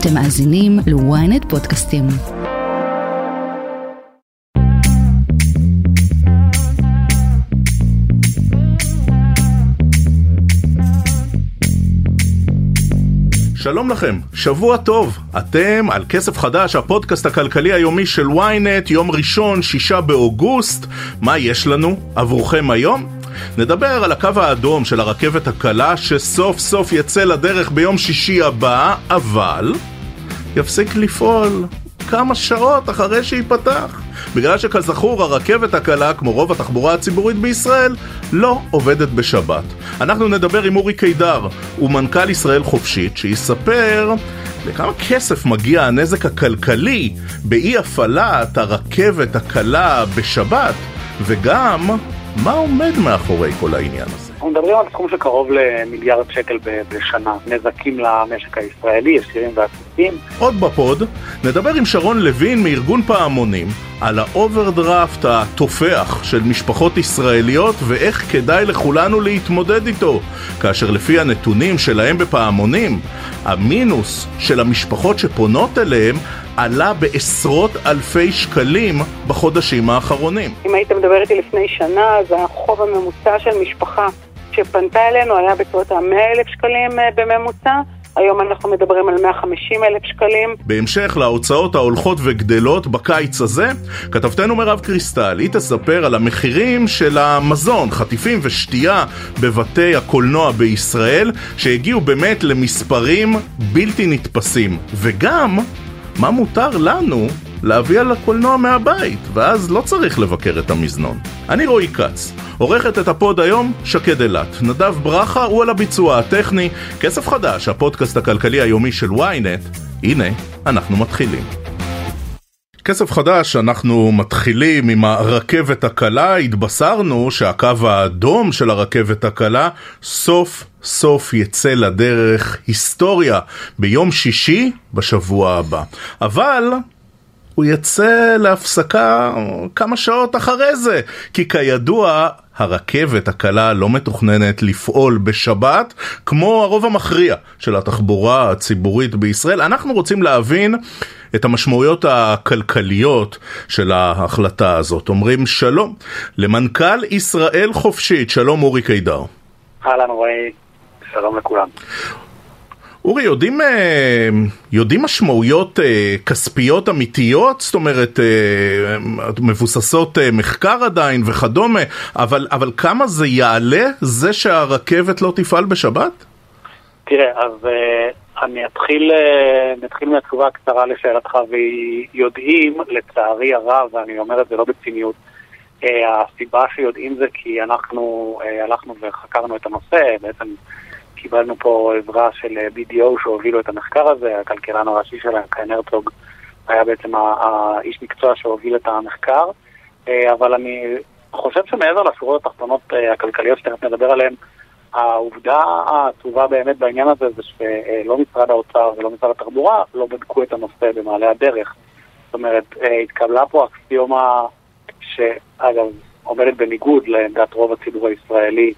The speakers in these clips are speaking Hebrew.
אתם מאזינים ל-ynet פודקאסטים. שלום לכם, שבוע טוב. אתם על כסף חדש, הפודקאסט הכלכלי היומי של ynet, יום ראשון, שישה באוגוסט. מה יש לנו עבורכם היום? נדבר על הקו האדום של הרכבת הקלה שסוף סוף יצא לדרך ביום שישי הבא, אבל יפסיק לפעול כמה שעות אחרי שייפתח. בגלל שכזכור הרכבת הקלה, כמו רוב התחבורה הציבורית בישראל, לא עובדת בשבת. אנחנו נדבר עם אורי קידר, הוא מנכ"ל ישראל חופשית, שיספר לכמה כסף מגיע הנזק הכלכלי באי הפעלת הרכבת הקלה בשבת, וגם מה עומד מאחורי כל העניין הזה. אנחנו מדברים על סכום של קרוב למיליארד שקל בשנה, נזקים למשק הישראלי, ישירים ועקיפים. עוד ב pod, נדבר עם שרון לוין מארגון פעמונים על האוברדרפט התופח של משפחות ישראליות ואיך כדאי לכולנו להתמודד איתו, כאשר לפי הנתונים שלהם בפעמונים, המינוס של המשפחות שפונות אליהם עלה בעשרות אלפי שקלים בחודשים האחרונים. אם היית מדבר איתי לפני שנה, אז החוב הממוצע של משפחה שפנתה אלינו היה בסביבות ה-100 אלף שקלים אה, בממוצע. היום אנחנו מדברים על 150 אלף שקלים. בהמשך להוצאות ההולכות וגדלות בקיץ הזה, כתבתנו מירב קריסטל, היא תספר על המחירים של המזון, חטיפים ושתייה בבתי הקולנוע בישראל, שהגיעו באמת למספרים בלתי נתפסים. וגם, מה מותר לנו להביא על הקולנוע מהבית, ואז לא צריך לבקר את המזנון. אני רועי כץ, עורכת את הפוד היום שקד אילת. נדב ברכה הוא על הביצוע הטכני, כסף חדש, הפודקאסט הכלכלי היומי של ynet. הנה, אנחנו מתחילים. כסף חדש, אנחנו מתחילים עם הרכבת הקלה, התבשרנו שהקו האדום של הרכבת הקלה סוף סוף יצא לדרך היסטוריה ביום שישי בשבוע הבא. אבל הוא יצא להפסקה כמה שעות אחרי זה, כי כידוע הרכבת הקלה לא מתוכננת לפעול בשבת כמו הרוב המכריע של התחבורה הציבורית בישראל. אנחנו רוצים להבין את המשמעויות הכלכליות של ההחלטה הזאת. אומרים שלום למנכ"ל ישראל חופשית, שלום אורי קידר. אהלן רועי, שלום לכולם. אורי, יודעים, אה, יודעים משמעויות אה, כספיות אמיתיות? זאת אומרת, אה, מבוססות מחקר עדיין וכדומה, אבל, אבל כמה זה יעלה זה שהרכבת לא תפעל בשבת? תראה, אז אני אתחיל, נתחיל מהתשובה הקצרה לשאלתך, ויודעים, לצערי הרב, ואני אומר את זה לא בציניות, הסיבה שיודעים זה כי אנחנו הלכנו וחקרנו את הנושא, בעצם קיבלנו פה עזרה של אה, BDO שהובילו את המחקר הזה, הכלכלן הראשי שלהם, קיין הרצוג, היה בעצם האיש מקצוע שהוביל את המחקר, אה, אבל אני חושב שמעבר לשורות התחתונות אה, הכלכליות שתכף נדבר עליהן, העובדה העצובה באמת בעניין הזה זה שלא משרד האוצר ולא משרד התחבורה לא בדקו את הנושא במעלה הדרך. זאת אומרת, התקבלה פה אקסיומה שאגב עומדת בניגוד לעמדת רוב הציבור הישראלי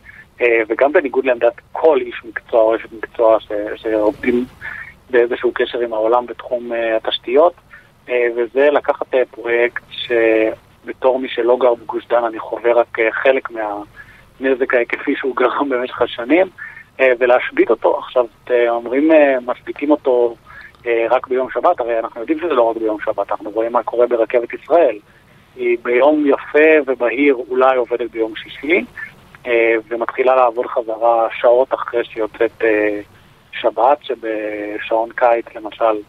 וגם בניגוד לעמדת כל איש מקצוע או אשת מקצוע שעובדים באיזשהו קשר עם העולם בתחום אה, התשתיות, אה, וזה לקחת פרויקט שבתור מי שלא גר בגוש דן אני חווה רק חלק מהנזק ההיקפי שהוא גרם במשך השנים, ולהשבית אותו. עכשיו, אומרים, משביתים אותו רק ביום שבת, הרי אנחנו יודעים שזה לא רק ביום שבת, אנחנו רואים מה קורה ברכבת ישראל. היא ביום יפה ובהיר אולי עובדת ביום שישי. אה, ומתחילה לעבוד חזרה שעות אחרי שיוצאת אה, שבת, שבשעון קיץ למשל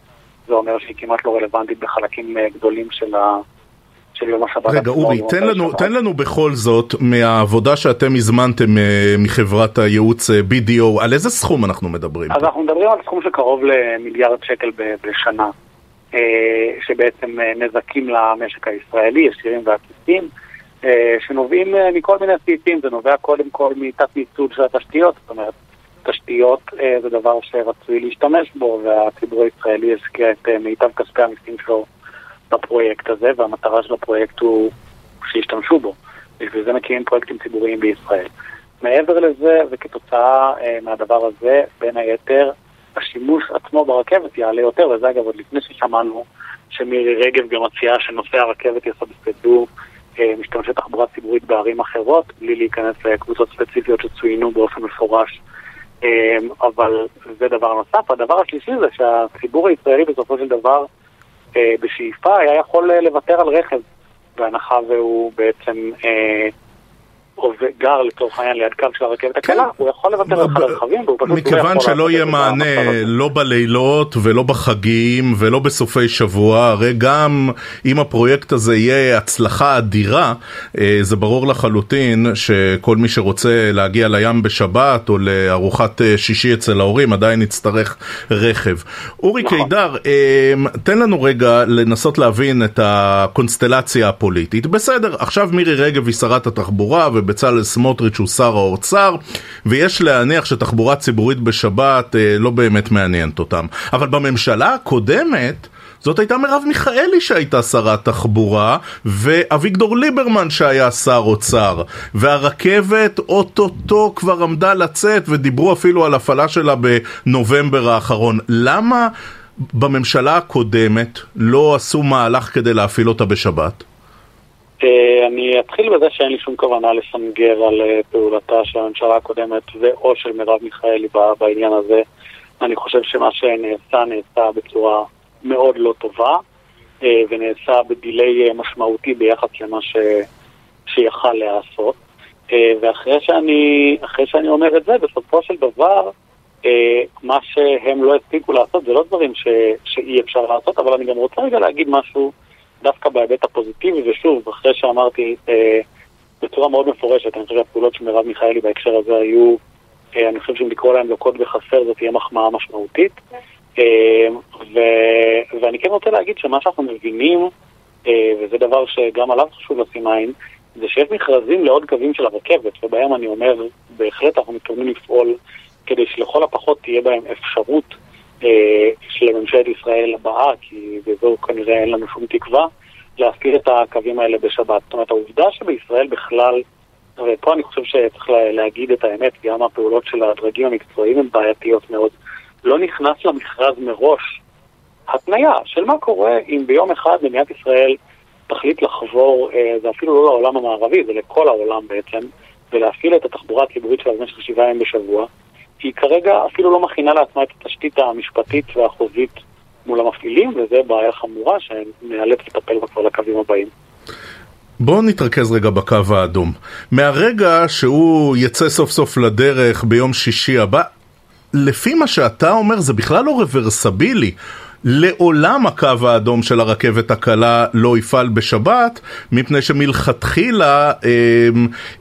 זה אומר שהיא כמעט לא רלוונטית בחלקים אה, גדולים של ה... של יום השבת. רגע אורי, תן לנו, תן לנו בכל זאת מהעבודה שאתם הזמנתם מחברת הייעוץ BDO, על איזה סכום אנחנו מדברים? אז אנחנו מדברים על סכום של קרוב למיליארד שקל בשנה, שבעצם נזקים למשק הישראלי, ישירים ועקיפים. אה, שנובעים אה, מכל מיני סעיפים, זה נובע קודם כל מתת ניצול של התשתיות, זאת אומרת, תשתיות אה, זה דבר שרצוי להשתמש בו, והציבור הישראלי השקיע את מיטב כספי המיסים שלו בפרויקט הזה, והמטרה של הפרויקט הוא שישתמשו בו. בשביל זה מקימים פרויקטים ציבוריים בישראל. מעבר לזה, וכתוצאה מהדבר הזה, בין היתר, השימוש עצמו ברכבת יעלה יותר, וזה אגב עוד לפני ששמענו שמירי רגב גם מציעה שנושא הרכבת יסבסדו משתמשי תחבורה ציבורית בערים אחרות, בלי להיכנס לקבוצות ספציפיות שצוינו באופן מפורש. אה, אבל זה דבר נוסף. הדבר השלישי זה שהציבור הישראלי בסופו של דבר אה, בשאיפה היה יכול לוותר על רכב, בהנחה והוא בעצם גר לצורך העניין ליד קו של הרכבת הקלה, הוא יכול לוותר על הרכבים והוא פשוט לא יכול... מכיוון שלא יהיה מענה לא בלילות ולא בחגים ולא בסופי שבוע, הרי גם אם הפרויקט הזה יהיה הצלחה אדירה, אה, זה ברור לחלוטין שכל מי שרוצה להגיע לים בשבת או לארוחת אה, שישי אצל ההורים עדיין יצטרך רכב. אורי נכון. קידר, אה, תן לנו רגע לנסות להבין את הקונסטלציה הפוליטית. בסדר, עכשיו מירי רגב היא שרת התחבורה ובצלאל סמוטריץ' הוא שר האוצר, ויש להניח שתחבורה ציבורית בשבת אה, לא באמת מעניינת אותם. אבל בממשלה הקודמת... זאת הייתה מרב מיכאלי שהייתה שרת תחבורה, ואביגדור ליברמן שהיה שר אוצר. והרכבת אוטוטו כבר עמדה לצאת, ודיברו אפילו על הפעלה שלה בנובמבר האחרון. למה בממשלה הקודמת לא עשו מהלך כדי להפעיל אותה בשבת? אה, אני אתחיל בזה שאין לי שום כוונה לסנגר על אה, פעולתה של הממשלה הקודמת ואו של מרב מיכאלי בעניין הזה. אני חושב שמה שנעשה נעשה בצורה מאוד לא טובה אה, ונעשה בדיליי משמעותי ביחס למה ש... שיכל להיעשות. ואחרי שאני, שאני אומר את זה, בסופו של דבר, מה שהם לא הספיקו לעשות זה לא דברים ש... שאי אפשר לעשות, אבל אני גם רוצה רגע להגיד משהו דווקא בהיבט הפוזיטיבי, ושוב, אחרי שאמרתי אה, בצורה מאוד מפורשת, אני חושב שהפעולות של מרב מיכאלי בהקשר הזה היו, אה, אני חושב שאם לקרוא להם לוקות בחסר זאת תהיה מחמאה משמעותית. אה, ו, ואני כן רוצה להגיד שמה שאנחנו מבינים, אה, וזה דבר שגם עליו חשוב לשים עין, זה שיש מכרזים לעוד קווים של הרכבת, ובהם אני אומר, בהחלט אנחנו מתכוונים לפעול כדי שלכל הפחות תהיה בהם אפשרות של ממשלת ישראל הבאה, כי בזו כנראה אין לנו שום תקווה, להפעיל את הקווים האלה בשבת. זאת אומרת, העובדה שבישראל בכלל, ופה אני חושב שצריך להגיד את האמת, גם הפעולות של הדרגים המקצועיים הן בעייתיות מאוד, לא נכנס למכרז מראש התניה של מה קורה אם ביום אחד מדינת ישראל תחליט לחבור, אה, זה אפילו לא לעולם המערבי, זה לכל העולם בעצם, ולהפעיל את התחבורה הציבורית שלה במשך שבעה ימים בשבוע, היא כרגע אפילו לא מכינה לעצמה את התשתית המשפטית והחוזית מול המפעילים, וזו בעיה חמורה שנאלץ לטפל בה כבר לקווים הבאים. בואו נתרכז רגע בקו האדום. מהרגע שהוא יצא סוף סוף לדרך ביום שישי הבא, לפי מה שאתה אומר זה בכלל לא רוורסבילי. לעולם הקו האדום של הרכבת הקלה לא יפעל בשבת, מפני שמלכתחילה אה,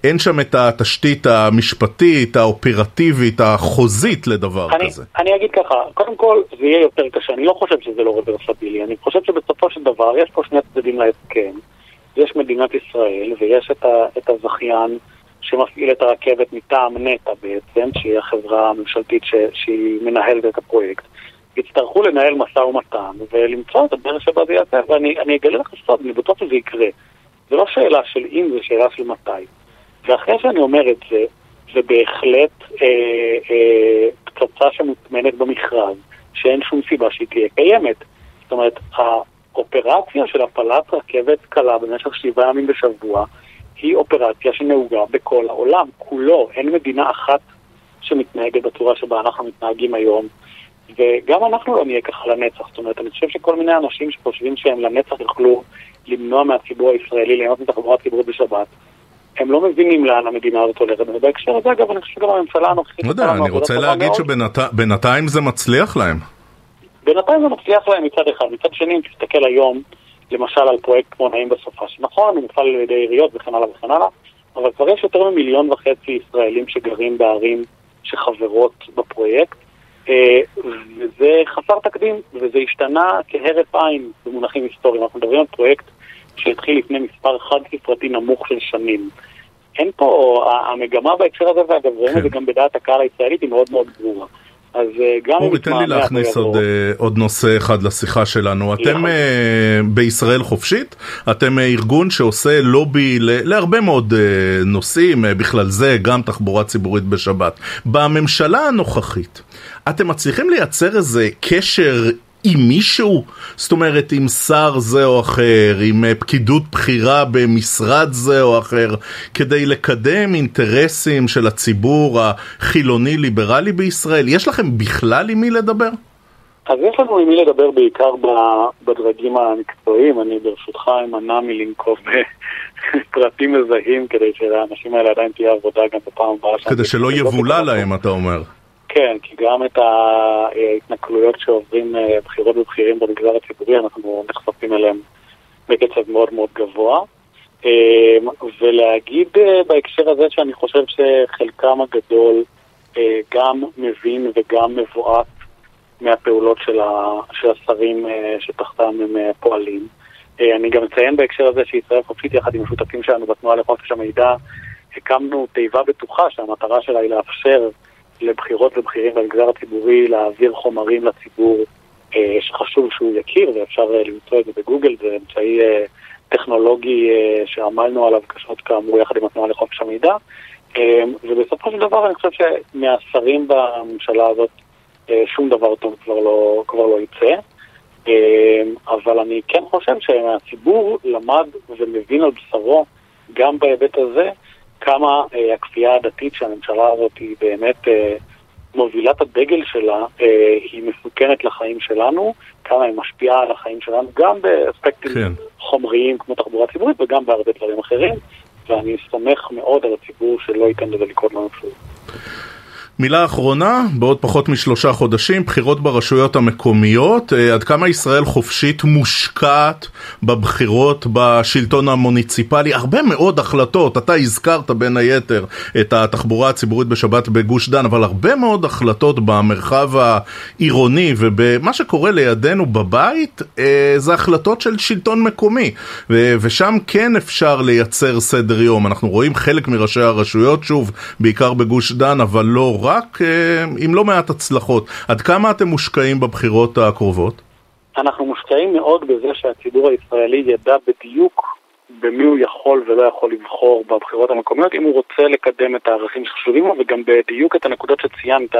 אין שם את התשתית המשפטית, האופרטיבית, החוזית לדבר אני, כזה. אני אגיד ככה, קודם כל זה יהיה יותר קשה, אני לא חושב שזה לא רוורסבילי, אני חושב שבסופו של דבר יש פה שני צדדים להסכם, יש מדינת ישראל ויש את, ה, את הזכיין שמפעיל את הרכבת מטעם נטע בעצם, שהיא החברה הממשלתית ש, שהיא מנהלת את הפרויקט. יצטרכו לנהל משא ומתן ולמצוא את הדרך שבה זה יעשה, ואני אגלה לך סוד, אני בטוח שזה יקרה. זה לא שאלה של אם, זה שאלה של מתי. ואחרי שאני אומר את זה, זה בהחלט אה, אה, פצצה שמוטמנת במכרז, שאין שום סיבה שהיא תהיה קיימת. זאת אומרת, האופרציה של הפלת רכבת קלה במשך שבעה ימים בשבוע היא אופרציה שנהוגה בכל העולם, כולו. אין מדינה אחת שמתנהגת בצורה שבה אנחנו מתנהגים היום. וגם אנחנו לא נהיה ככה לנצח. זאת אומרת, אני חושב שכל מיני אנשים שחושבים שהם לנצח יוכלו למנוע מהציבור הישראלי ליהנות מתחבורה ציבורית בשבת, הם לא מבינים לאן המדינה הזאת הולכת. ובהקשר הזה, אגב, אני חושב שגם הממשלה הנוכחית... לא יודע, אני רוצה להגיד שבינתיים זה מצליח להם. בינתיים זה מצליח להם מצד אחד. מצד שני, אם תסתכל היום, למשל על פרויקט כמו נעים בסופה, שנכון, הוא מופעל על ידי עיריות וכן הלאה וכן הלאה, אבל כבר יש יותר ממיליון וחצי ישראלים שגרים בערים שחברות בפרויקט. אה, וזה חסר תקדים, וזה השתנה כהרף עין במונחים היסטוריים. אנחנו מדברים על פרויקט שהתחיל לפני מספר חד ספרתי נמוך של שנים. אין פה, המגמה בהקשר הזה, ואגב, רואים את זה כן. גם בדעת הקהל הישראלית, היא מאוד מאוד ברורה. אז אה, גם אורי, תן לי להכניס עוד. אה, עוד נושא אחד לשיחה שלנו. אתם. אה, בישראל חופשית, אתם ארגון שעושה לובי להרבה מאוד נושאים, בכלל זה גם תחבורה ציבורית בשבת. בממשלה הנוכחית, אתם מצליחים לייצר איזה קשר עם מישהו? זאת אומרת, עם שר זה או אחר, עם אה, פקידות בכירה במשרד זה או אחר, כדי לקדם אינטרסים של הציבור החילוני-ליברלי בישראל? יש לכם בכלל עם מי לדבר? אז יש לנו עם מי לדבר בעיקר בדרגים המקצועיים, אני ברשותך אמנע מלנקוב בפרטים מזהים כדי שלאנשים האלה עדיין תהיה עבודה גם בפעם הבאה. כדי שלא יבולע להם, אתה אומר. כן, כי גם את ההתנכלויות שעוברים אה, בחירות ובכירים במגזר הציבורי, אנחנו נחשפים אליהם בקצב מאוד מאוד גבוה. אה, ולהגיד אה, בהקשר הזה שאני חושב שחלקם הגדול אה, גם מבין וגם מבועת מהפעולות של, השרים שתחתם הם פועלים. אני גם אציין בהקשר הזה שישראל חופשית יחד עם השותפים שלנו בתנועה לחופש המידע הקמנו תיבה בטוחה שהמטרה שלה היא לאפשר לבחירות ובכירים במגזר הציבורי להעביר חומרים לציבור אה, שחשוב שהוא יכיר ואפשר אה, למצוא את זה בגוגל, זה אמצעי אה, טכנולוגי אה, שעמלנו עליו קשות כאמור יחד עם התנועה לחופש המידע אה, ובסופו של דבר אני חושב שמהשרים בממשלה הזאת אה, שום דבר טוב כבר לא, כבר לא יצא. אה, אבל אני כן חושב שהציבור למד ומבין על בשרו גם בהיבט הזה כמה אה, הכפייה הדתית שהממשלה הזאת היא באמת אה, מובילת הדגל שלה, אה, היא מסוכנת לחיים שלנו, כמה היא משפיעה על החיים שלנו, גם באספקטים כן. חומריים כמו תחבורה ציבורית וגם בהרבה דברים אחרים, ואני סומך מאוד על הציבור שלא ייתן לזה לקרות לנו שוב. מילה אחרונה, בעוד פחות משלושה חודשים, בחירות ברשויות המקומיות. אה, עד כמה ישראל חופשית מושקעת בבחירות בשלטון המוניציפלי? הרבה מאוד החלטות, אתה הזכרת בין היתר את התחבורה הציבורית בשבת בגוש דן, אבל הרבה מאוד החלטות במרחב העירוני ובמה שקורה לידינו בבית, אה, זה החלטות של שלטון מקומי. ושם כן אפשר לייצר סדר יום. אנחנו רואים חלק מראשי הרשויות, שוב, בעיקר בגוש דן, אבל לא רק, אה, עם לא מעט הצלחות. עד כמה אתם מושקעים בבחירות הקרובות? אנחנו מושקעים מאוד בזה שהציבור הישראלי ידע בדיוק במי הוא יכול ולא יכול לבחור בבחירות המקומיות, אם הוא רוצה לקדם את הערכים שחשובים לו, וגם בדיוק את הנקודות שציינת,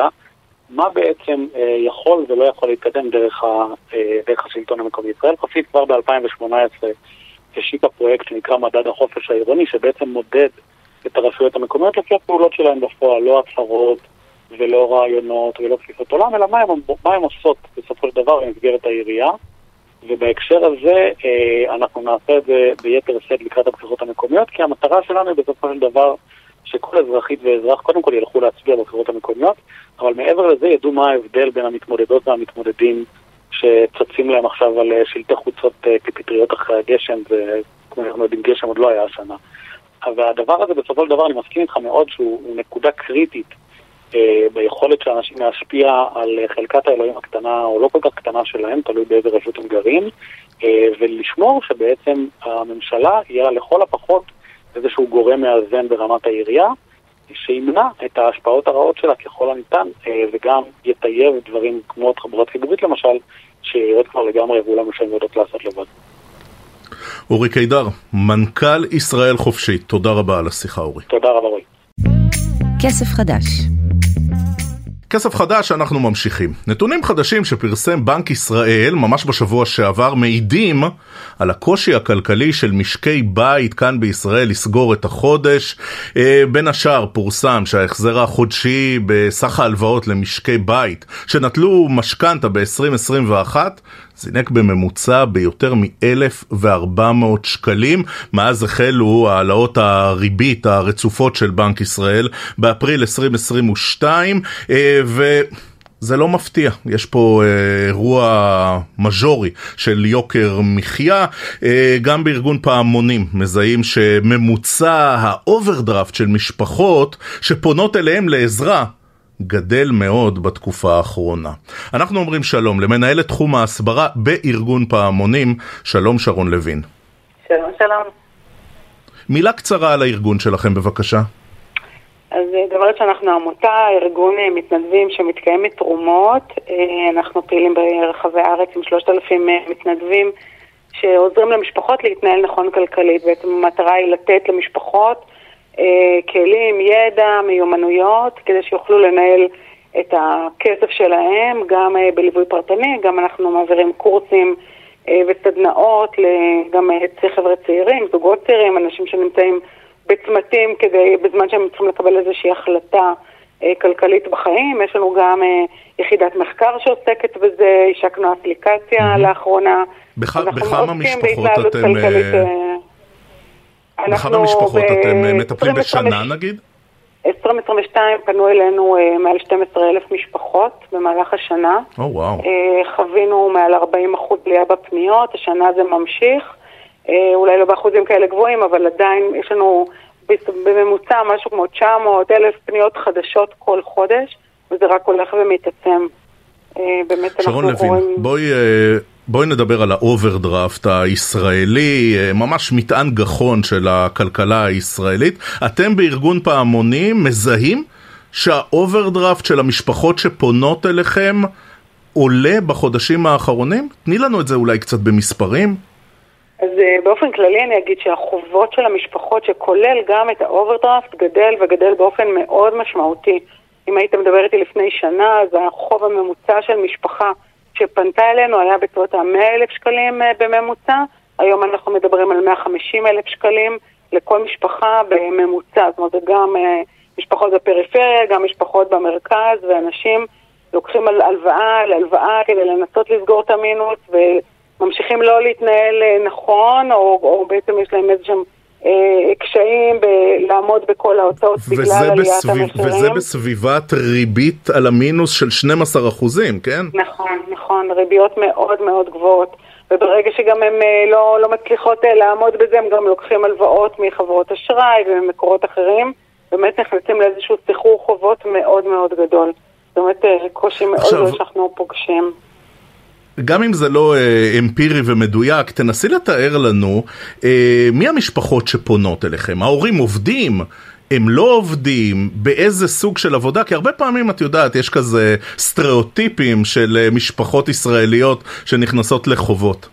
מה בעצם אה, יכול ולא יכול להתקדם דרך, ה, אה, דרך השלטון המקומי. ישראל חופשית כבר ב-2018 השיקה פרויקט שנקרא מדד החופש העירוני, שבעצם מודד את הרשויות המקומיות לפי הפעולות שלהן בפועל, לא הצהרות ולא רעיונות ולא תפיסות עולם, אלא מה הן מה הן עושות בסופו של דבר במסגרת העירייה. ובהקשר הזה אה, אנחנו נעשה את זה ביתר שאת לקראת הבחירות המקומיות, כי המטרה שלנו היא בסופו של דבר שכל אזרחית ואזרח קודם כל ילכו להצביע בבחירות המקומיות, אבל מעבר לזה ידעו מה ההבדל בין המתמודדות והמתמודדים שצצים להם עכשיו על אה, שלטי חוצות אה, כפטריות אחרי הגשם, וכמו שאנחנו יודעים גשם עוד לא היה השנה. והדבר הזה בסופו של דבר, אני מסכים איתך מאוד שהוא הוא נקודה קריטית ביכולת של אנשים להשפיע על אה, חלקת האלוהים הקטנה או לא כל כך קטנה שלהם, תלוי באיזה רשות הם גרים, אה, ולשמור שבעצם הממשלה יהיה לה לכל הפחות איזשהו גורם מאזן ברמת העירייה, שימנע את ההשפעות הרעות שלה ככל הניתן, אה, וגם יטייב דברים כמו תחבורה ציבורית למשל, שעיריות כבר לגמרי הוכיחו לנו שהן יודעות לעשות לבד. אורי קידר, מנכ"ל ישראל חופשית, תודה רבה על השיחה אורי. תודה רבה רועי. כסף חדש. כסף חדש, אנחנו ממשיכים. נתונים חדשים שפרסם בנק ישראל ממש בשבוע שעבר מעידים על הקושי הכלכלי של משקי בית כאן בישראל לסגור את החודש. אה, בין השאר פורסם שההחזר החודשי בסך ההלוואות למשקי בית שנטלו משכנתה ב-2021 זינק בממוצע ביותר מ-1,400 שקלים מאז החלו העלאות הריבית הרצופות של בנק ישראל באפריל 2022 אה, ו... זה לא מפתיע, יש פה אה, אירוע מז'ורי של יוקר מחיה, אה, גם בארגון פעמונים מזהים שממוצע האוברדרפט של משפחות שפונות אליהם לעזרה גדל מאוד בתקופה האחרונה. אנחנו אומרים שלום למנהלת תחום ההסברה בארגון פעמונים, שלום שרון לוין. שלום, שלום. מילה קצרה על הארגון שלכם בבקשה. אז דבר ראשון, אנחנו עמותה, ארגון מתנדבים שמתקיים מתרומות. אנחנו פעילים ברחבי הארץ עם 3,000 מתנדבים שעוזרים למשפחות להתנהל נכון כלכלית. בעצם המטרה היא לתת למשפחות כלים, ידע, מיומנויות, כדי שיוכלו לנהל את הכסף שלהם, גם בליווי פרטני, גם אנחנו מעבירים קורסים וסדנאות גם חבר'ה צעירים, זוגות צעירים, אנשים שנמצאים בצמתים כדי, בזמן שהם צריכים לקבל איזושהי החלטה אה, כלכלית בחיים. יש לנו גם אה, יחידת מחקר שעוסקת בזה, השקנו אפליקציה mm-hmm. לאחרונה. בח... בכמה משפחות אתם... כלכלית, אה, בכמה משפחות ב- אתם מטפלים בשנה נגיד? 2022 פנו אלינו uh, מעל 12 אלף משפחות במהלך השנה. או oh, וואו. Wow. Uh, חווינו מעל 40 אחוז בלייה בפניות, השנה זה ממשיך. אה, אולי לא באחוזים כאלה גבוהים, אבל עדיין יש לנו בממוצע משהו כמו 900 אלף פניות חדשות כל חודש, וזה רק הולך ומתעצם. אה, באמת אנחנו רואים... שרון לוין, בואי... אה, בואי נדבר על האוברדרפט הישראלי, ממש מטען גחון של הכלכלה הישראלית. אתם בארגון פעמונים מזהים שהאוברדרפט של המשפחות שפונות אליכם עולה בחודשים האחרונים? תני לנו את זה אולי קצת במספרים. אז אה, באופן כללי אני אגיד שהחובות של המשפחות, שכולל גם את האוברדרפט, גדל וגדל באופן מאוד משמעותי. אם היית מדבר איתי לפני שנה, אז החוב הממוצע של משפחה שפנתה אלינו היה בסביבות ה-100 אלף שקלים uh, בממוצע. היום אנחנו מדברים על 150 אלף שקלים לכל משפחה בממוצע. זאת אומרת, גם uh, משפחות בפריפריה, גם משפחות במרכז, ואנשים לוקחים על הלוואה להלוואה כדי לנסות לסגור את המינוס, ו... ממשיכים לא להתנהל אה, נכון, או, או בעצם יש להם איזה שהם אה, קשיים לעמוד בכל ההוצאות בגלל עליית המחירים. וזה בסביבת ריבית על המינוס של 12 אחוזים, כן? נכון, נכון, ריביות מאוד מאוד גבוהות. וברגע שגם הן אה, לא, לא מצליחות אה, לעמוד בזה, הם גם לוקחים הלוואות מחברות אשראי וממקורות אחרים. באמת נכנסים לאיזשהו סחרור חובות מאוד מאוד גדול. זאת אומרת, קושי מאוד גדול שאנחנו פוגשים. גם אם זה לא אה, אמפירי ומדויק, תנסי לתאר לנו אה, מי המשפחות שפונות אליכם. ההורים עובדים? הם לא עובדים, באיזה סוג של עבודה, כי הרבה פעמים את יודעת, יש כזה סטריאוטיפים של אה, משפחות ישראליות שנכנסות לחובות.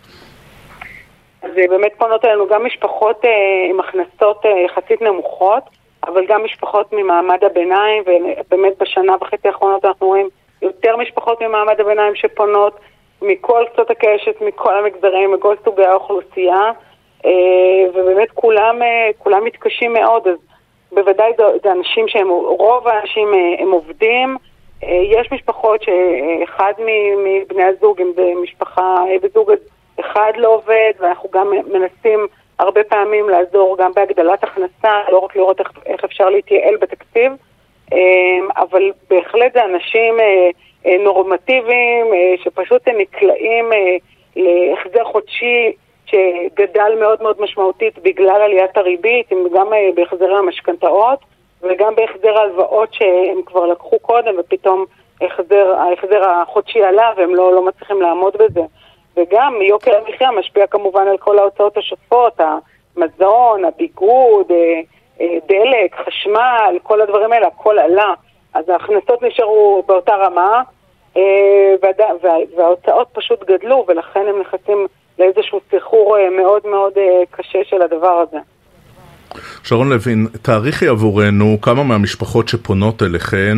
אז אה, באמת פונות אלינו גם משפחות אה, עם הכנסות אה, יחסית נמוכות, אבל גם משפחות ממעמד הביניים, ובאמת בשנה וחצי האחרונות אנחנו רואים יותר משפחות ממעמד הביניים שפונות, מכל קצות הקשת, מכל המגזרים, מכל סוגי האוכלוסייה, אה, ובאמת כולם, אה, כולם מתקשים מאוד, אז בוודאי זה, זה אנשים שהם, רוב האנשים אה, הם עובדים, יש משפחות שאחד מבני הזוג, אם זה משפחה וזוג אחד לא עובד, ואנחנו גם מנסים הרבה פעמים לעזור גם בהגדלת הכנסה, לא רק לראות איך, איך אפשר להתייעל בתקציב, אבל בהחלט זה אנשים נורמטיביים אה, שפשוט נקלעים אה, להחזר חודשי שגדל מאוד מאוד משמעותית בגלל עליית הריבית, גם בהחזרי המשכנתאות וגם בהחזר ההלוואות שהם כבר לקחו קודם ופתאום החזר, ההחזר החודשי עלה והם לא, לא מצליחים לעמוד בזה. וגם יוקר המחיה משפיע כמובן על כל ההוצאות השוטפות, המזון, הביגוד, דלק, חשמל, כל הדברים האלה, הכל עלה. אז ההכנסות נשארו באותה רמה, אה, וההוצאות פשוט גדלו, ולכן הם נכנסים לאיזשהו סחרור אה, מאוד מאוד אה, קשה של הדבר הזה. שרון לוין, תאריכי עבורנו כמה מהמשפחות שפונות אליכן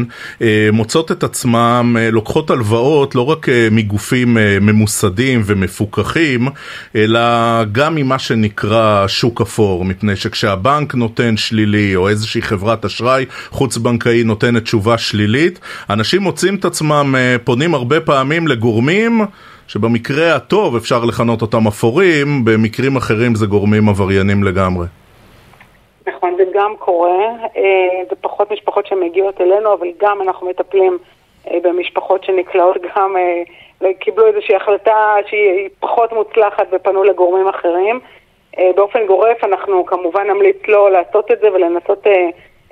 מוצאות את עצמם לוקחות הלוואות לא רק מגופים ממוסדים ומפוקחים, אלא גם ממה שנקרא שוק אפור, מפני שכשהבנק נותן שלילי או איזושהי חברת אשראי חוץ בנקאי נותנת תשובה שלילית, אנשים מוצאים את עצמם פונים הרבה פעמים לגורמים שבמקרה הטוב אפשר לכנות אותם אפורים, במקרים אחרים זה גורמים עבריינים לגמרי. נכון, זה גם קורה, אה, זה פחות משפחות שמגיעות אלינו, אבל גם אנחנו מטפלים אה, במשפחות שנקלעות גם, אה, קיבלו איזושהי החלטה שהיא פחות מוצלחת ופנו לגורמים אחרים. באופן גורף אנחנו כמובן נמליץ לו לעשות את זה ולנסות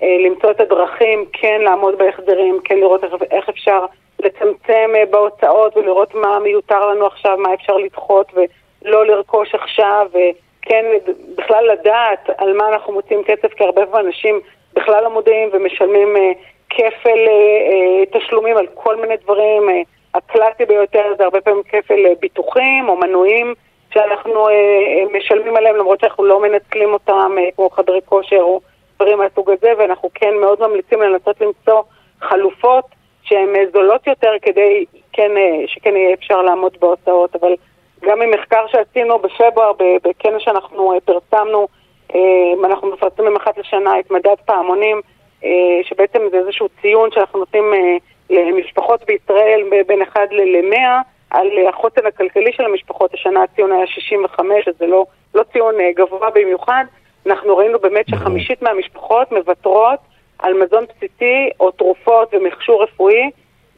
למצוא את הדרכים, כן לעמוד בהחזרים, כן לראות איך אפשר לצמצם בהוצאות ולראות מה מיותר לנו עכשיו, מה אפשר לדחות ולא לרכוש עכשיו. כן בכלל לדעת על מה אנחנו מוצאים כסף, כי הרבה פעמים אנשים בכלל לא מודעים ומשלמים אה, כפל אה, אה, תשלומים על כל מיני דברים. הקלאסי ביותר זה הרבה פעמים כפל ביטוחים או מנויים שאנחנו משלמים עליהם למרות שאנחנו לא מנצלים אותם כמו חדרי כושר או דברים מהסוג הזה, ואנחנו כן מאוד ממליצים לנסות למצוא חלופות שהן זולות יותר כדי כן, שכן יהיה אפשר לעמוד בהוצאות, אבל גם ממחקר שעשינו בפברואר, בכנס שאנחנו אה, פרסמנו, אנחנו מפרסמים אחת לשנה את מדד פעמונים, שבעצם זה איזשהו ציון שאנחנו נותנים למשפחות בישראל בין 1 ל-100 על החוסן הכלכלי של המשפחות. השנה הציון היה 65, אז זה לא, לא ציון גבוה במיוחד. אנחנו ראינו באמת שחמישית מהמשפחות מוותרות על מזון בסיסי או תרופות ומכשור רפואי,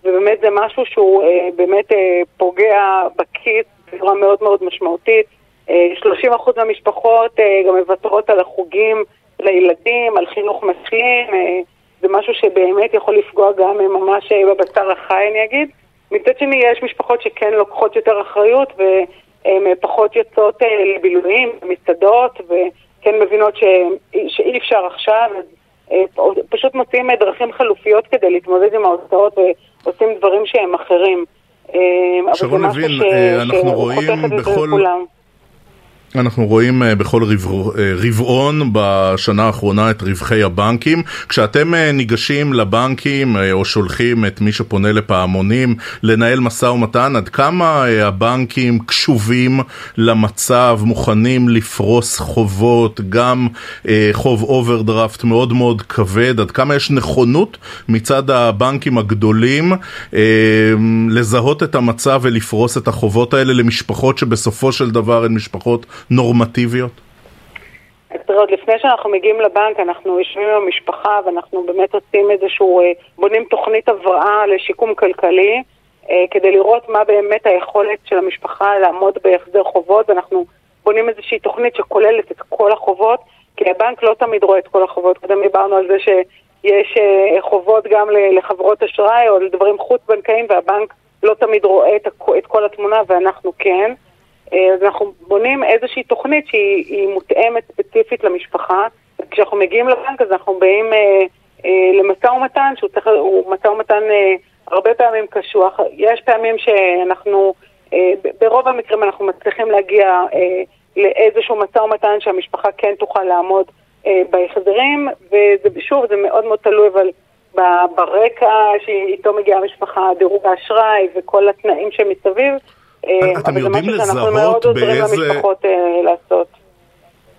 ובאמת זה משהו שהוא אה, באמת אה, פוגע בכיס בצורה מאוד מאוד משמעותית. אה, 30% מהמשפחות אה, גם מוותרות על החוגים לילדים, על חינוך משלים, אה, זה משהו שבאמת יכול לפגוע גם אה, ממש אה, בבשר החי, אני אגיד. מצד שני, יש משפחות שכן לוקחות יותר אחריות והן אה, פחות יוצאות אה, לבילויים, מסעדות, וכן מבינות ש... שאי אפשר עכשיו, אה, פשוט מוצאים דרכים חלופיות כדי להתמודד עם ההוצאות ועושים דברים שהם אחרים. אה, שרון לוין, אה, אנחנו רואים בכל... אנחנו רואים אה, בכל אה, רבעון בשנה האחרונה את רווחי הבנקים. כשאתם אה, ניגשים לבנקים או שולחים את מי שפונה לפעמונים לנהל משא ומתן, עד כמה הבנקים קשובים למצב, מוכנים לפרוס חובות, גם חוב אוברדרפט מאוד מאוד כבד, עד כמה יש נכונות מצד הבנקים הגדולים לזהות את המצב ולפרוס את החובות האלה למשפחות שבסופו של דבר הן משפחות נורמטיביות? אז תראה, עוד לפני שאנחנו מגיעים לבנק, אנחנו יושבים עם המשפחה ואנחנו באמת עושים איזשהו, אה, בונים תוכנית הבראה לשיקום כלכלי, אה, כדי לראות מה באמת היכולת של המשפחה לעמוד בהחזר חובות, ואנחנו בונים איזושהי תוכנית שכוללת את כל החובות, כי הבנק לא תמיד רואה את כל החובות. קודם דיברנו על זה שיש אה, חובות גם לחברות אשראי או לדברים חוץ-בנקאיים, והבנק לא תמיד רואה את כל התמונה, ואנחנו כן. אה, אז אנחנו בונים איזושהי תוכנית שהיא מותאמת ספציפית למשפחה. כשאנחנו מגיעים לבנק אז אנחנו באים אה, אה, למשא ומתן, שהוא צריך, הוא משא ומתן אה, הרבה פעמים קשוח. יש פעמים שאנחנו, אה, ברוב המקרים אנחנו מצליחים להגיע אה, לאיזשהו משא ומתן שהמשפחה כן תוכל לעמוד אה, בהחזרים, ושוב, זה מאוד מאוד תלוי אבל ברקע שאיתו מגיעה המשפחה, דירוג האשראי וכל התנאים שמסביב. אה, אתם יודעים לזהות באיזה...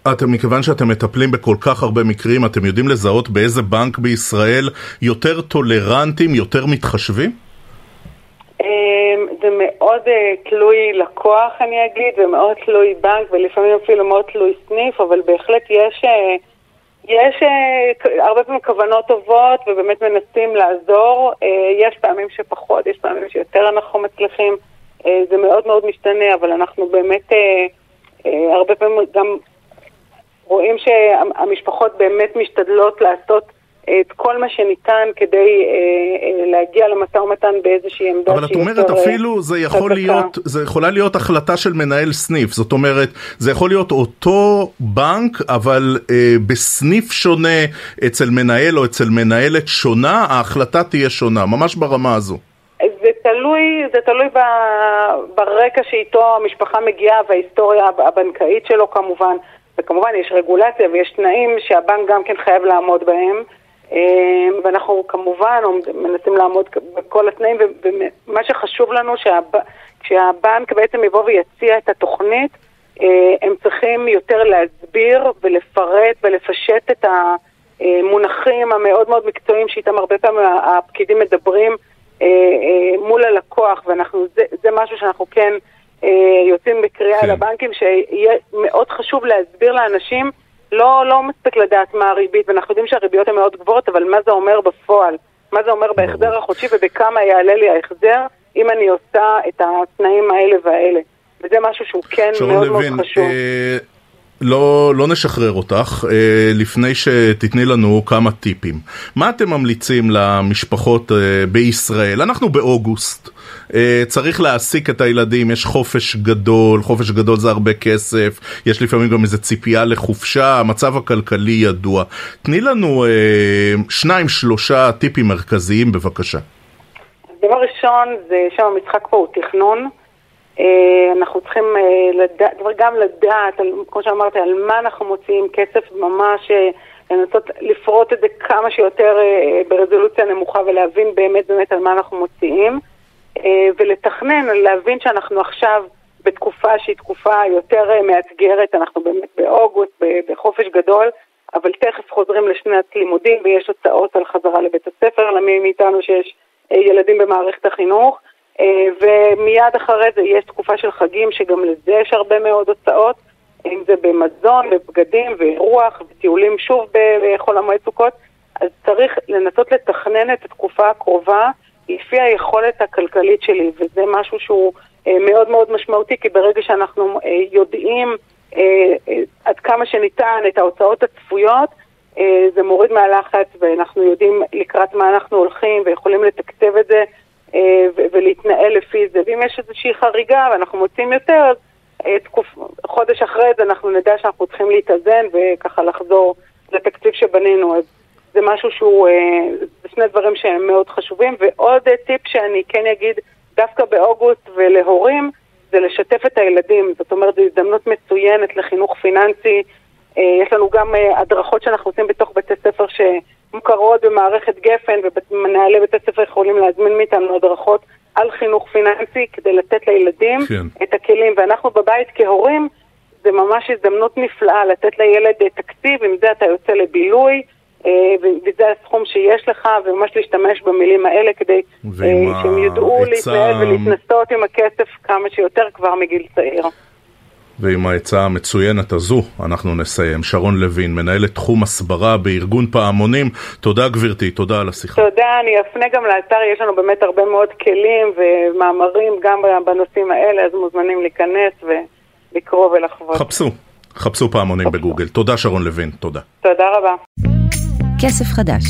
אה, אתם, מכיוון שאתם מטפלים בכל כך הרבה מקרים, אתם יודעים לזהות באיזה בנק בישראל יותר טולרנטים, יותר מתחשבים? אה, זה מאוד תלוי לקוח, אני אגיד, ומאוד תלוי בנק, ולפעמים אפילו מאוד תלוי סניף, אבל בהחלט יש, יש הרבה פעמים כוונות טובות, ובאמת מנסים לעזור. יש פעמים שפחות, יש פעמים שיותר אנחנו מצליחים. אה, זה מאוד מאוד משתנה, אבל אנחנו באמת אה, אה, הרבה פעמים גם רואים שהמשפחות באמת משתדלות לעשות את כל מה שניתן כדי להגיע למשא ומתן באיזושהי עמדה אבל את אומרת אפילו זה יכול להיות, זה יכולה להיות החלטה של מנהל סניף, זאת אומרת זה יכול להיות אותו בנק אבל אה, בסניף שונה אצל מנהל או אצל מנהלת שונה, ההחלטה תהיה שונה, ממש ברמה הזו. תלוי, זה תלוי ב, ברקע שאיתו המשפחה מגיעה וההיסטוריה הבנקאית שלו כמובן, וכמובן יש רגולציה ויש תנאים שהבנק גם כן חייב לעמוד בהם, אה, ואנחנו כמובן מנסים לעמוד בכל התנאים, ומה שחשוב לנו שהב, כשהבנק בעצם יבוא ויציע את התוכנית, אה, הם צריכים יותר להסביר ולפרט ולפשט את המונחים המאוד מאוד מקצועיים שאיתם הרבה פעמים הפקידים מדברים מול הלקוח, ואנחנו, זה, זה משהו שאנחנו כן אה, יוצאים בקריאה כן. לבנקים, שיהיה מאוד חשוב להסביר לאנשים, לא, לא מספיק לדעת מה הריבית, ואנחנו יודעים שהריביות הן מאוד גבוהות, אבל מה זה אומר בפועל? מה זה אומר בהחזר החודשי ובכמה יעלה לי ההחזר אם אני עושה את התנאים האלה והאלה. וזה משהו שהוא כן מאוד לוין, מאוד חשוב. אה... לא, לא נשחרר אותך אה, לפני שתתני לנו כמה טיפים. מה אתם ממליצים למשפחות אה, בישראל? אנחנו באוגוסט, אה, צריך להעסיק את הילדים, יש חופש גדול, חופש גדול זה הרבה כסף, יש לפעמים גם איזה ציפייה לחופשה, המצב הכלכלי ידוע. תני לנו שניים שלושה טיפים מרכזיים בבקשה. דבר ראשון, זה שם המשחק פה הוא תכנון. אה, אנחנו צריכים אה, לדעת, גם לדעת, כמו שאמרתי, על מה אנחנו מוציאים כסף, ממש אה, לנסות לפרוט את זה כמה שיותר ברזולוציה נמוכה ולהבין באמת באמת על מה אנחנו מוציאים ולתכנן, להבין שאנחנו עכשיו בתקופה שהיא תקופה יותר מאתגרת, אנחנו באמת באוגוסט, בחופש גדול, אבל תכף חוזרים לשנת לימודים ויש הוצאות על חזרה לבית הספר למי מאיתנו שיש ילדים במערכת החינוך. אה, ומיד אחרי זה יש תקופה של חגים שגם לזה יש הרבה מאוד הוצאות, אם זה במזון, בבגדים, ואירוח, וטיולים שוב בחול המועד סוכות, אז צריך לנסות לתכנן את התקופה הקרובה לפי היכולת הכלכלית שלי, וזה משהו שהוא אה, מאוד מאוד משמעותי, כי ברגע שאנחנו אה, יודעים עד כמה שניתן את ההוצאות הצפויות, זה מוריד מהלחץ ואנחנו יודעים לקראת מה אנחנו הולכים ויכולים לתקצב את זה ולהתנהל לפי זה. ואם יש איזושהי חריגה ואנחנו מוצאים יותר, אז אה. חודש אחרי זה אנחנו נדע שאנחנו צריכים להתאזן וככה לחזור לתקציב שבנינו. אז זה משהו שהוא, אה, זה שני דברים שהם מאוד חשובים. ועוד טיפ שאני כן אגיד, דווקא באוגוסט ולהורים, זה לשתף את הילדים. זאת אומרת, זו הזדמנות מצוינת לחינוך פיננסי. יש לנו גם הדרכות שאנחנו עושים בתוך בתי ספר ש... מוכרות במערכת גפן ומנהלי בית הספר יכולים להזמין מאיתנו הדרכות על חינוך פיננסי כדי לתת לילדים כן. את הכלים. ואנחנו בבית כהורים, זה ממש הזדמנות נפלאה לתת לילד תקציב, עם זה אתה יוצא לבילוי. אה, וזה הסכום שיש לך, וממש להשתמש במילים האלה כדי אה, שהם ידעו להתנהל ולהתנסות עם הכסף כמה שיותר כבר מגיל צעיר. ועם העצה המצוינת הזו אנחנו נסיים. שרון לוין, מנהלת תחום הסברה בארגון פעמונים, תודה גברתי, תודה על השיחה. תודה, אני אפנה גם לאתר, יש לנו באמת הרבה מאוד כלים ומאמרים גם בנושאים האלה, אז מוזמנים להיכנס ולקרוא ולחוות. חפשו, חפשו פעמונים חפשו. בגוגל. תודה שרון לוין, תודה. תודה רבה. כסף חדש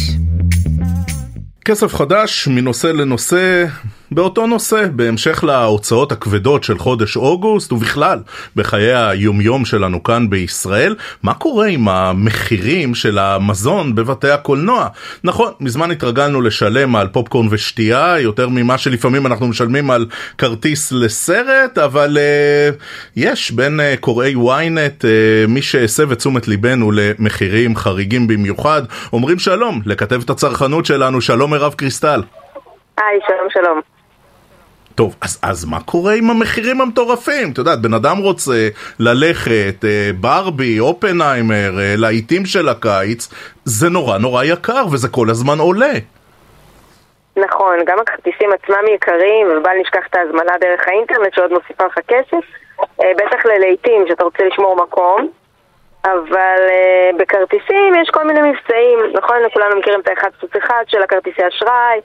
כסף חדש מנושא לנושא באותו נושא, בהמשך להוצאות הכבדות של חודש אוגוסט ובכלל בחיי היומיום שלנו כאן בישראל, מה קורה עם המחירים של המזון בבתי הקולנוע? נכון, מזמן התרגלנו לשלם על פופקורן ושתייה יותר ממה שלפעמים אנחנו משלמים על כרטיס לסרט, אבל uh, יש בין uh, קוראי ynet uh, מי שהסב את תשומת ליבנו למחירים חריגים במיוחד, אומרים שלום לכתבת הצרכנות שלנו, שלום מירב קריסטל. היי, שלום שלום. טוב, אז, אז מה קורה עם המחירים המטורפים? את יודעת, בן אדם רוצה ללכת, אה, ברבי, אופנהיימר, אה, לעיתים של הקיץ, זה נורא נורא יקר וזה כל הזמן עולה. נכון, גם הכרטיסים עצמם יקרים, ובל נשכח את ההזמנה דרך האינטרנט שעוד מוסיפה לך כסף, אה, בטח ללעיתים שאתה רוצה לשמור מקום, אבל אה, בכרטיסים יש כל מיני מבצעים, נכון? כולנו מכירים את האחד פלוס אחד של הכרטיסי אשראי,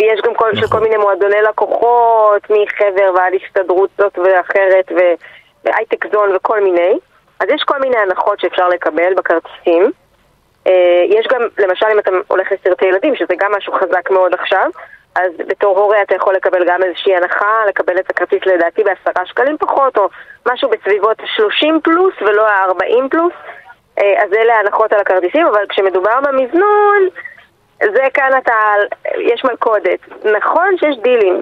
יש גם כל, נכון. כל מיני מועדוני לקוחות, מחבר ועד הסתדרות זאת ואחרת, והייטק זון וכל מיני. אז יש כל מיני הנחות שאפשר לקבל בכרטיסים. אה, יש גם, למשל, אם אתה הולך לסרטי ילדים, שזה גם משהו חזק מאוד עכשיו, אז בתור הורה אתה יכול לקבל גם איזושהי הנחה, לקבל את הכרטיס לדעתי בעשרה שקלים פחות, או משהו בסביבות 30 פלוס ולא ה-40 פלוס. אה, אז אלה ההנחות על הכרטיסים, אבל כשמדובר במזנון, זה כאן אתה, יש מלכודת. נכון שיש דילים.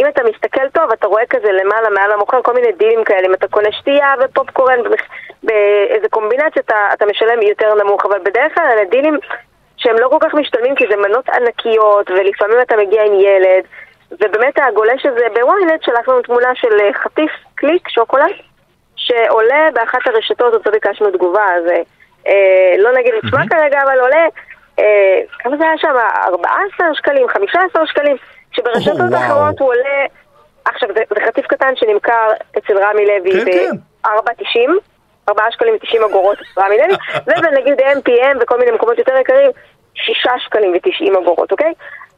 אם אתה מסתכל טוב, אתה רואה כזה למעלה, מעל המוכר, כל מיני דילים כאלה. אם אתה קונה שתייה ופופקורן באיזה קומבינציה, אתה, אתה משלם יותר נמוך. אבל בדרך כלל אלה דילים שהם לא כל כך משתלמים, כי זה מנות ענקיות, ולפעמים אתה מגיע עם ילד. ובאמת הגולש הזה בוויינט שלח לנו תמונה של אה, חטיף קליק, שוקולד, שעולה באחת הרשתות, אותו ביקשנו תגובה, אז אה, לא נגיד את שמה כרגע, אבל עולה אה, כמה זה היה שם? 14 שקלים, 15 שקלים, שברשתות oh, אחרות הוא עולה... עכשיו, זה, זה חטיף קטן שנמכר אצל רמי לוי כן, ב-4.90, כן. 4 שקלים ו-90 אגורות רמי לוי, ובנגיד MPM וכל מיני מקומות יותר יקרים, 6 שקלים ו-90 אגורות, אוקיי?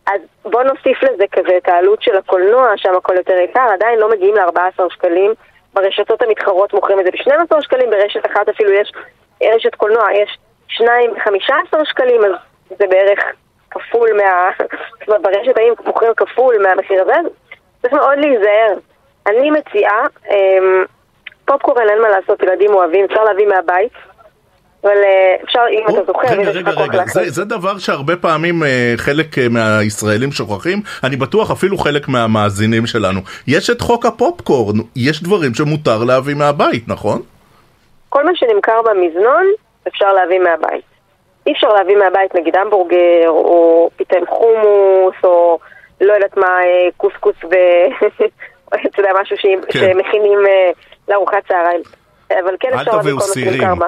אז בוא נוסיף לזה כזה את העלות של הקולנוע, שם הכל יותר יקר, עדיין לא מגיעים ל-14 שקלים ברשתות המתחרות מוכרים את זה ב-12 שקלים, ברשת אחת אפילו יש, רשת קולנוע, יש 2 ב-15 שקלים, אז זה בערך כפול מה... זאת אומרת, ברשת האם מוכרים כפול מהמחיר הזה, צריך מאוד להיזהר. אני מציעה, אמ, פופקורן אין מה לעשות, ילדים אוהבים, אפשר להביא מהבית. אבל אה, אפשר, אם אתה זוכר, רגע, רגע, רגע, זה, דבר שהרבה פעמים אה, חלק אה, מהישראלים שוכחים, אני בטוח אפילו חלק מהמאזינים שלנו. יש את חוק הפופקורן, יש דברים שמותר להביא מהבית, נכון? כל מה שנמכר במזנון אפשר להביא מהבית. אי אפשר להביא מהבית נגיד המבורגר, או פתאום חומוס, או לא יודעת מה, קוסקוס ו... אתה יודע, משהו כן. שמכינים לארוחת צהריים. אבל כן אפשר להביא כל מה שנמכר ב...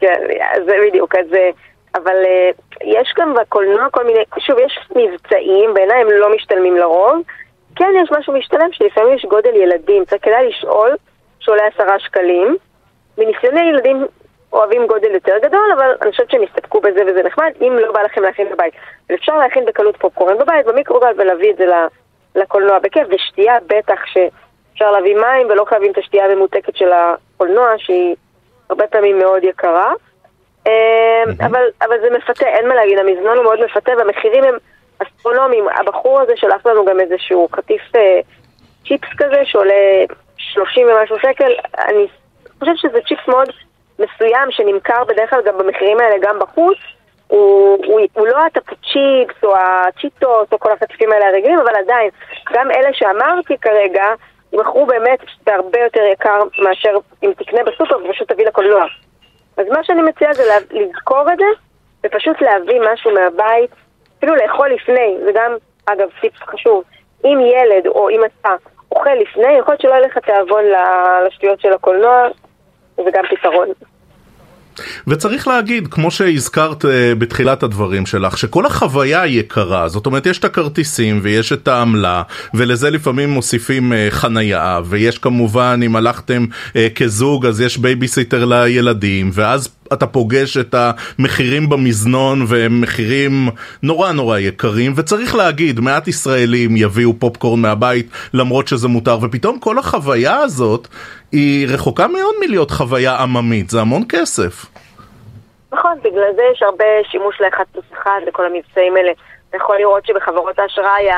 כן, זה בדיוק, אז... אה, אבל אה, יש גם בקולנוע כל מיני, שוב, יש מבצעים, בעיניי הם לא משתלמים לרוב. כן, יש משהו משתלם, שלפעמים יש גודל ילדים, צריך כדאי לשאול, שעולה עשרה שקלים. מניסיוני ילדים אוהבים גודל יותר גדול, אבל אני חושבת שהם יסתפקו בזה וזה נחמד, אם לא בא לכם להכין בבית. ואפשר להכין בקלות פופקורן בבית, במיקרוגל, ולהביא את זה לקולנוע בכיף, ושתייה בטח שאפשר להביא מים ולא חייבים את השתייה הממותקת של הקולנוע, שהיא הרבה פעמים מאוד יקרה. אמ, אבל, אבל זה מפתה, אין מה להגיד, המזנון הוא מאוד מפתה והמחירים הם אסטרונומיים. הבחור הזה שלח לנו גם איזשהו חטיף אה, צ'יפס כזה שעולה 30 ומשהו שקל. אני חושבת שזה צ'יפס מאוד מסוים שנמכר בדרך כלל גם במחירים האלה גם בחוץ. הוא, הוא, הוא לא הטפצ'יפס או הצ'יטוס או כל החטיפים האלה הרגילים, אבל עדיין, גם אלה שאמרתי כרגע, ימכרו באמת בהרבה יותר יקר מאשר אם תקנה בסופר ופשוט תביא לקולנוע. אז מה שאני מציעה זה לזכור את זה, ופשוט להביא משהו מהבית, אפילו לאכול לפני, זה גם, אגב, טיפ חשוב. אם ילד או אם אתה אוכל לפני, יכול להיות שלא יהיה לך תיאבון לשטויות של הקולנוע, זה גם פתרון. וצריך להגיד, כמו שהזכרת אה, בתחילת הדברים שלך, שכל החוויה היא יקרה, זאת אומרת יש את הכרטיסים ויש את העמלה, ולזה לפעמים מוסיפים אה, חנייה, ויש כמובן, אם הלכתם אה, כזוג אז יש בייביסיטר לילדים, ואז אתה פוגש את המחירים במזנון והם מחירים נורא נורא יקרים וצריך להגיד מעט ישראלים יביאו פופקורן מהבית למרות שזה מותר ופתאום כל החוויה הזאת היא רחוקה מאוד מלהיות חוויה עממית זה המון כסף. נכון בגלל זה יש הרבה שימוש לאחד פלוס אחד לכל המבצעים האלה. אתה יכול לראות שבחברות האשראי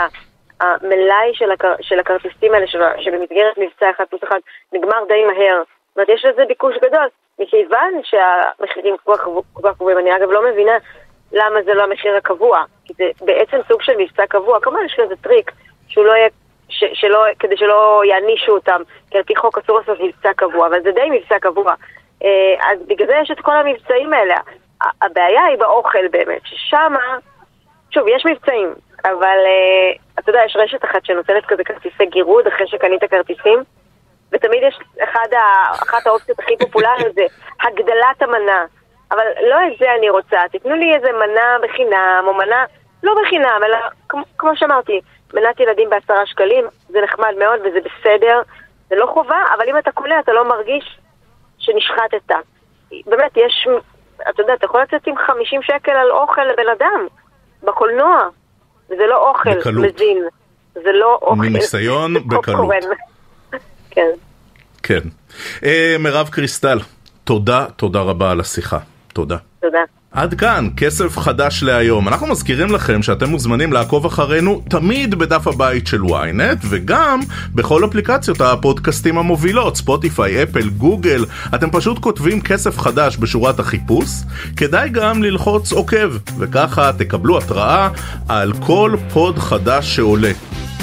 המלאי של, הקר... של הכרטיסים האלה שבמסגרת מבצע אחד פלוס אחד נגמר די מהר. זאת אומרת יש לזה ביקוש גדול מכיוון שהמחירים כל כך קבועים, אני אגב לא מבינה למה זה לא המחיר הקבוע, כי זה בעצם סוג של מבצע קבוע, כמובן יש לזה טריק, שהוא לא יהיה, ש, שלא, כדי שלא יענישו אותם, כי על פי חוק אסור לעשות מבצע קבוע, אבל זה די מבצע קבוע. אה, אז בגלל זה יש את כל המבצעים האלה. הבעיה היא באוכל באמת, ששם, שוב, יש מבצעים, אבל אה, אתה יודע, יש רשת אחת שנותנת כזה כרטיסי גירוד אחרי שקנית כרטיסים. ותמיד יש אחד ה, אחת האופציות הכי פופולריות זה הגדלת המנה. אבל לא את זה אני רוצה, תיתנו לי איזה מנה בחינם, או מנה לא בחינם, אלא כמו, כמו שאמרתי, מנת ילדים בעשרה שקלים, זה נחמד מאוד וזה בסדר, זה לא חובה, אבל אם אתה קונה אתה לא מרגיש שנשחטת. באמת, יש, אתה יודע, אתה יכול לצאת עם 50 שקל על אוכל לבן אדם, בקולנוע, וזה לא אוכל בקלות. מזין, זה לא אוכל. מניסיון, בקלות. כן. כן. אה, מירב קריסטל, תודה, תודה רבה על השיחה. תודה. תודה. עד כאן, כסף חדש להיום. אנחנו מזכירים לכם שאתם מוזמנים לעקוב אחרינו תמיד בדף הבית של ynet וגם בכל אפליקציות הפודקאסטים המובילות, ספוטיפיי, אפל, גוגל. אתם פשוט כותבים כסף חדש בשורת החיפוש. כדאי גם ללחוץ עוקב, וככה תקבלו התראה על כל pod חדש שעולה.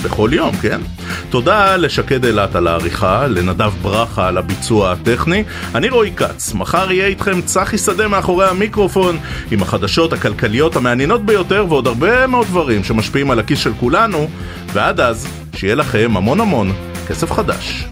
בכל יום, כן? תודה לשקד אילת על העריכה, לנדב ברכה על הביצוע הטכני. אני רועי כץ, מחר יהיה איתכם צחי שדה מאחורי המיקרופון, עם החדשות הכלכליות המעניינות ביותר ועוד הרבה מאוד דברים שמשפיעים על הכיס של כולנו, ועד אז, שיהיה לכם המון המון כסף חדש.